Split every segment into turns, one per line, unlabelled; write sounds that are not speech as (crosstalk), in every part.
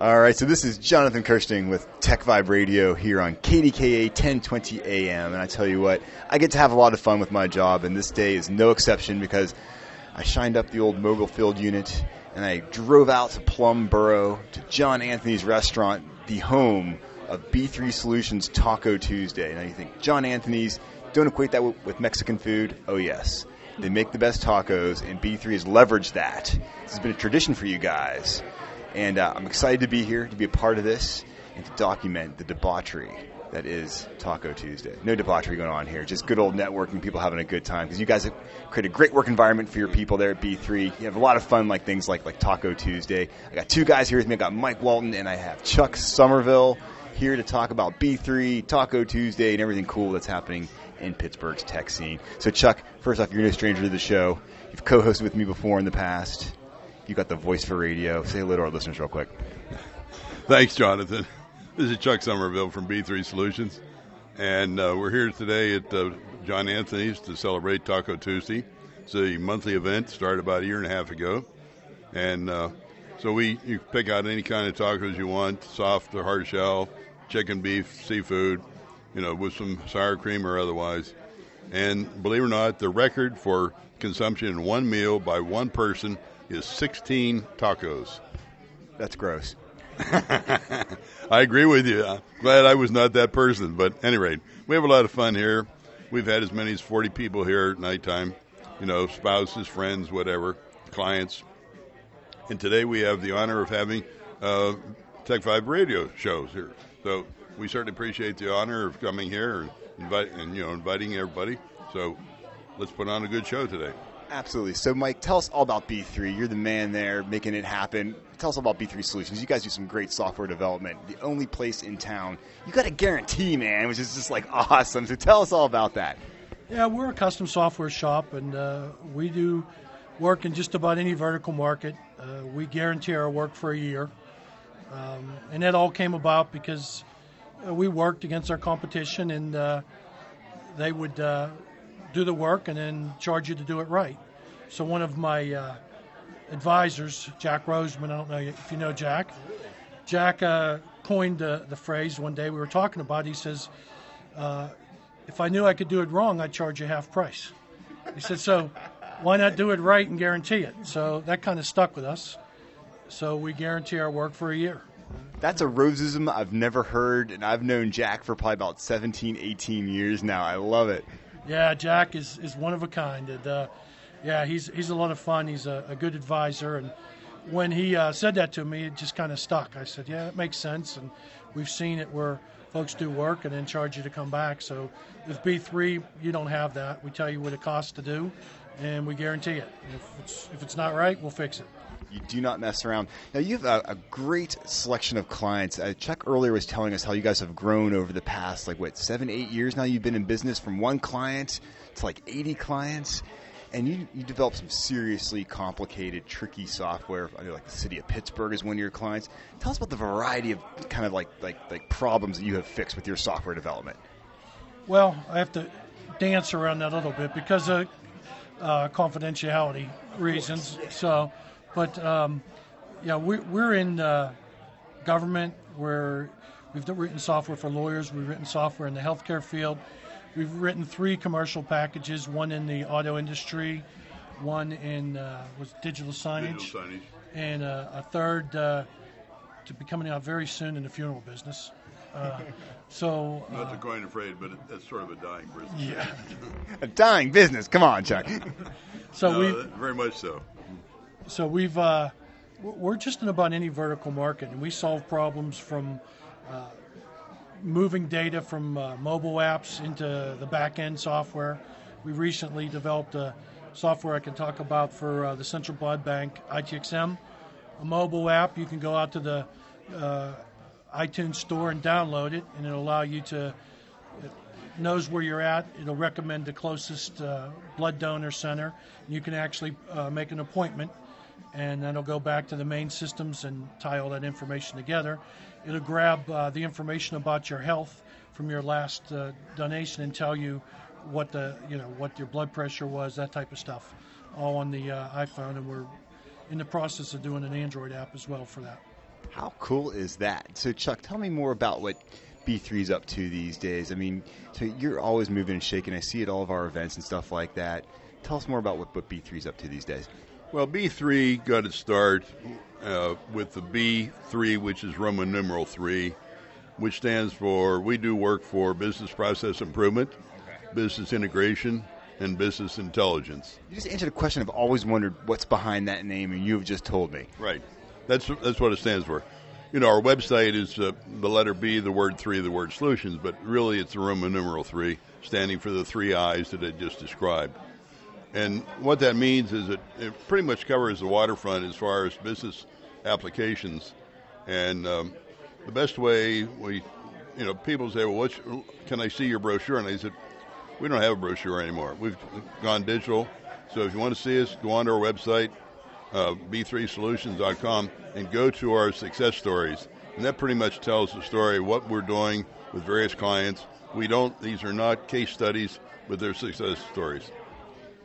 All right, so this is Jonathan Kersting with Tech Vibe Radio here on KDKA 1020 AM. And I tell you what, I get to have a lot of fun with my job, and this day is no exception because I shined up the old mobile field unit and I drove out to Plum Borough to John Anthony's restaurant, the home of B3 Solutions Taco Tuesday. Now you think, John Anthony's, don't equate that with Mexican food? Oh, yes. They make the best tacos, and B3 has leveraged that. This has been a tradition for you guys. And uh, I'm excited to be here, to be a part of this, and to document the debauchery that is Taco Tuesday. No debauchery going on here, just good old networking, people having a good time. Because you guys have created a great work environment for your people there at B3. You have a lot of fun, like things like like Taco Tuesday. I got two guys here with me. I got Mike Walton and I have Chuck Somerville here to talk about B3, Taco Tuesday, and everything cool that's happening in Pittsburgh's tech scene. So, Chuck, first off, you're no stranger to the show. You've co-hosted with me before in the past. You got the voice for radio. Say hello to our listeners real quick.
Thanks, Jonathan. This is Chuck Somerville from B3 Solutions, and uh, we're here today at uh, John Anthony's to celebrate Taco Tuesday. It's a monthly event started about a year and a half ago, and uh, so we you pick out any kind of tacos you want, soft or hard shell, chicken, beef, seafood, you know, with some sour cream or otherwise. And believe it or not, the record for consumption in one meal by one person is 16 tacos.
That's gross. (laughs)
I agree with you. I'm glad I was not that person. But at any rate, we have a lot of fun here. We've had as many as 40 people here at nighttime, you know, spouses, friends, whatever, clients. And today we have the honor of having uh, Tech Vibe radio shows here. So we certainly appreciate the honor of coming here and, invite, and you know inviting everybody. So let's put on a good show today.
Absolutely. So, Mike, tell us all about B3. You're the man there making it happen. Tell us all about B3 Solutions. You guys do some great software development. The only place in town. You got a guarantee, man, which is just like (laughs) awesome. So, tell us all about that.
Yeah, we're a custom software shop, and uh, we do work in just about any vertical market. Uh, we guarantee our work for a year. Um, and that all came about because uh, we worked against our competition, and uh, they would uh, do the work and then charge you to do it right. So one of my uh, advisors, Jack Roseman, I don't know if you know Jack, Jack uh, coined the, phrase one day we were talking about. He says, uh, "If I knew I could do it wrong, I'd charge you half price." He said, "So why not do it right and guarantee it?" So that kind of stuck with us. So we guarantee our work for a year.
That's a Roseism I've never heard, and I've known Jack for probably about 17, 18 years now. I love it.
Yeah, Jack is, is one of a kind. And, uh, yeah, he's he's a lot of fun. He's a, a good advisor, and when he uh, said that to me, it just kind of stuck. I said, "Yeah, it makes sense." And we've seen it where folks do work and then charge you to come back. So with B3, you don't have that. We tell you what it costs to do, and we guarantee it. If it's if it's not right, we'll fix it.
You do not mess around. Now you have a, a great selection of clients. Uh, Chuck earlier was telling us how you guys have grown over the past like what seven, eight years now. You've been in business from one client to like 80 clients, and you you developed some seriously complicated, tricky software. I know like the city of Pittsburgh is one of your clients. Tell us about the variety of kind of like like like problems that you have fixed with your software development.
Well, I have to dance around that a little bit because of uh, confidentiality reasons. So but um, yeah, we, we're in uh, government where we've written software for lawyers. We've written software in the healthcare field. We've written three commercial packages: one in the auto industry, one in uh, was digital signage,
Digital signage.
and uh, a third uh, to be coming out very soon in the funeral business. Uh, (laughs) so
Not
uh,
to coin afraid, but it, that's sort of a dying business.
yeah, (laughs)
A dying business. Come on, Chuck.
so
No,
we
very much so.
So we've uh, we're just in about any vertical market, and we solve problems from uh, moving data from uh, mobile apps into the back end software. We recently developed a software I can talk about for uh, the Central Blood Bank ITXM, a mobile app. You can go out to the uh, iTunes store and download it, and it'll allow you to it knows where you're at. It'll recommend the closest uh, blood donor center. You can actually uh, make an appointment, and then it'll go back to the main systems and tie all that information together. It'll grab uh, the information about your health from your last uh, donation and tell you what the you know what your blood pressure was, that type of stuff, all on the uh, iPhone. And we're in the process of doing an Android app as well for that.
How cool is that? So, Chuck, tell me more about what B3's up to these days. I mean, so you're always moving and shaking. I see at all of our events and stuff like that. Tell us more about what, what B3's up to these days.
Well, B3 got its start uh, with the B3, which is Roman numeral 3, which stands for We Do Work for Business Process Improvement, Business Integration, and Business Intelligence.
You just answered a question I've always wondered what's behind that name, and you have just told me.
Right. That's, that's what it stands for. You know, our website is uh, the letter B, the word 3, the word solutions, but really it's the Roman numeral 3, standing for the three I's that I just described. And what that means is it, it pretty much covers the waterfront as far as business applications. And um, the best way we, you know, people say, well, what can I see your brochure? And I said, we don't have a brochure anymore. We've gone digital. So if you want to see us, go on to our website, uh, b3solutions.com, and go to our success stories. And that pretty much tells the story what we're doing with various clients. We don't; these are not case studies, but they're success stories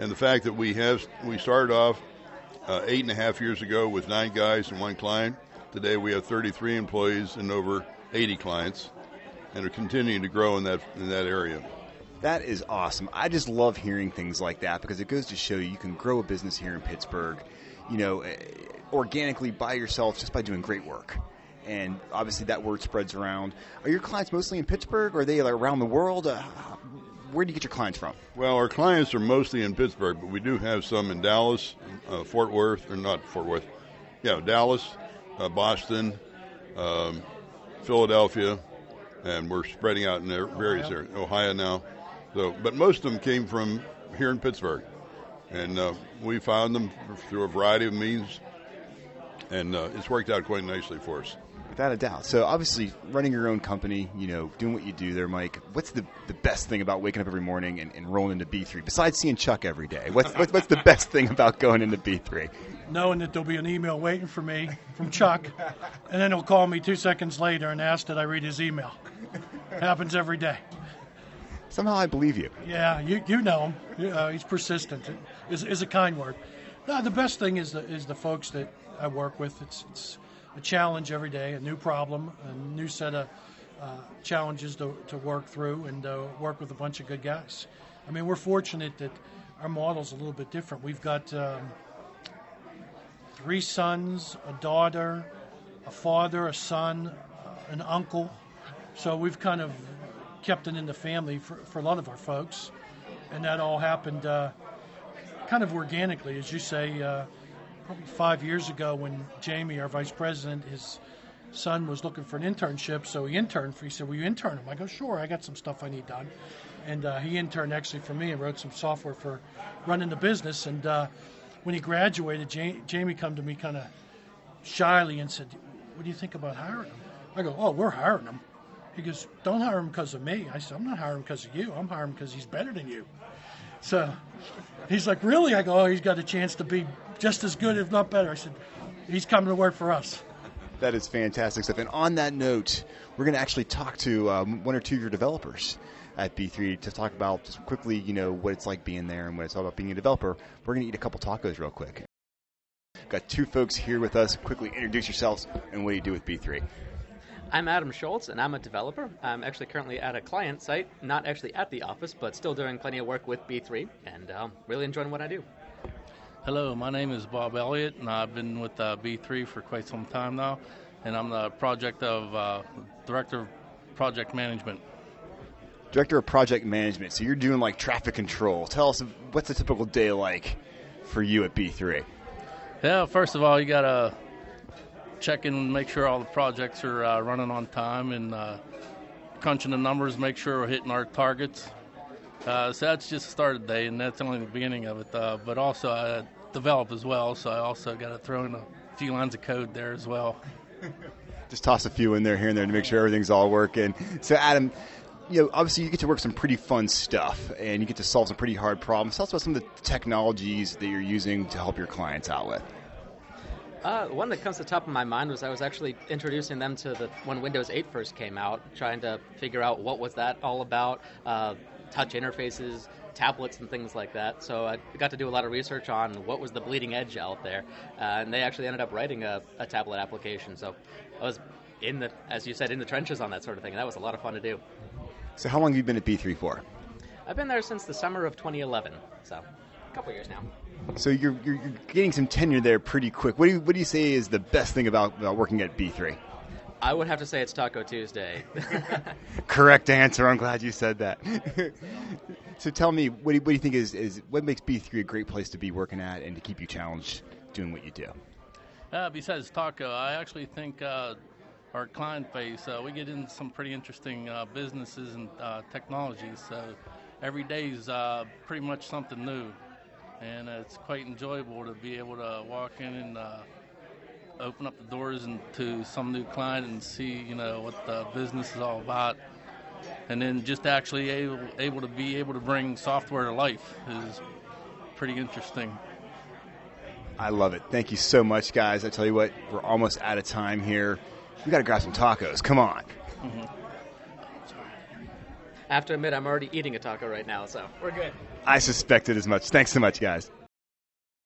and the fact that we have we started off uh, eight and a half years ago with nine guys and one client. Today we have 33 employees and over 80 clients, and are continuing to grow in that in that area.
That is awesome. I just love hearing things like that because it goes to show you can grow a business here in Pittsburgh, you know, eh, organically by yourself just by doing great work. And obviously that word spreads around. Are your clients mostly in Pittsburgh or are they like around the world? Uh, where do you get your clients from?
Well, our clients are mostly in Pittsburgh, but we do have some in Dallas, uh, Fort Worth, or not Fort Worth, yeah, Dallas, uh, Boston, um, Philadelphia, and we're spreading out in various Ohio. areas. Ohio now, so but most of them came from here in Pittsburgh, and uh, we found them through a variety of means, and uh, it's worked out quite nicely for us.
Without a doubt. So obviously, running your own company, you know, doing what you do there, Mike. What's the, the best thing about waking up every morning and, and rolling into B three besides seeing Chuck every day? What's, what's what's the best thing about going into B three?
Knowing that there'll be an email waiting for me from Chuck, and then he'll call me two seconds later and ask that I read his email. It happens every day.
Somehow I believe you.
Yeah, you you know him. Uh, he's persistent. Is is a kind word. No, the best thing is the is the folks that I work with. It's it's a challenge every day, a new problem, a new set of uh, challenges to, to work through and uh, work with a bunch of good guys. I mean, we're fortunate that our model's a little bit different. We've got um, three sons, a daughter, a father, a son, uh, an uncle. So we've kind of kept it in the family for, for a lot of our folks. And that all happened uh, kind of organically, as you say uh, probably five years ago when Jamie, our vice president, his son was looking for an internship, so he interned for. He said, "Will you intern him?" I go, "Sure, I got some stuff I need done," and uh, he interned actually for me and wrote some software for running the business. And uh, when he graduated, Jamie come to me kind of shyly and said, "What do you think about hiring him?" I go, "Oh, we're hiring him." He goes, "Don't hire him because of me." I said, "I'm not hiring him because of you. I'm hiring him because he's better than you." So he's like, "Really?" I go, "Oh, he's got a chance to be just as good, if not better. I said, he's coming to work for us.
That is fantastic stuff. And on that note, we're going to actually talk to um, one or two of your developers at B3 to talk about just quickly, you know, what it's like being there and what it's all about being a developer. We're going to eat a couple tacos real quick. Got two folks here with us. Quickly introduce yourselves and what do you do with B3?
I'm Adam Schultz, and I'm a developer. I'm actually currently at a client site, not actually at the office, but still doing plenty of work with B3, and um, really enjoying what I do.
Hello, my name is Bob Elliott, and I've been with uh, B3 for quite some time now, and I'm the project of uh, director of project management.
Director of project management. So you're doing like traffic control. Tell us what's a typical day like for you at B3?
Yeah, first of all, you got to check in and make sure all the projects are uh, running on time and uh, crunching the numbers, make sure we're hitting our targets. Uh, so that's just the start of the day, and that's only the beginning of it. Uh, but also, I develop as well, so I also got to throw in a few lines of code there as well. (laughs)
just toss a few in there here and there to make sure everything's all working. So, Adam, you know, obviously you get to work some pretty fun stuff, and you get to solve some pretty hard problems. Tell us about some of the technologies that you're using to help your clients out with.
Uh, one that comes to the top of my mind was I was actually introducing them to the when Windows 8 first came out, trying to figure out what was that all about. Uh, touch interfaces, tablets and things like that. So I got to do a lot of research on what was the bleeding edge out there, uh, and they actually ended up writing a, a tablet application. So I was in the, as you said, in the trenches on that sort of thing. And that was a lot of fun to do.
So how long have you been at B3 for?
I've been there since the summer of 2011, so a couple years now.
So you're, you're, you're getting some tenure there pretty quick. What do you, what do you say is the best thing about, about working at B3?
I would have to say it's Taco Tuesday. (laughs)
Correct answer. I'm glad you said that. (laughs) so tell me, what do you, what do you think is, is what makes B3 a great place to be working at and to keep you challenged doing what you do?
Uh, besides Taco, I actually think uh, our client base, uh, we get into some pretty interesting uh, businesses and uh, technologies. So every day is uh, pretty much something new. And it's quite enjoyable to be able to walk in and open up the doors into some new client and see, you know, what the business is all about. And then just actually able, able to be able to bring software to life is pretty interesting.
I love it. Thank you so much, guys. I tell you what, we're almost out of time here. We got to grab some tacos. Come on. Mm-hmm.
I have to admit, I'm already eating a taco right now, so we're good.
I suspected as much. Thanks so much, guys.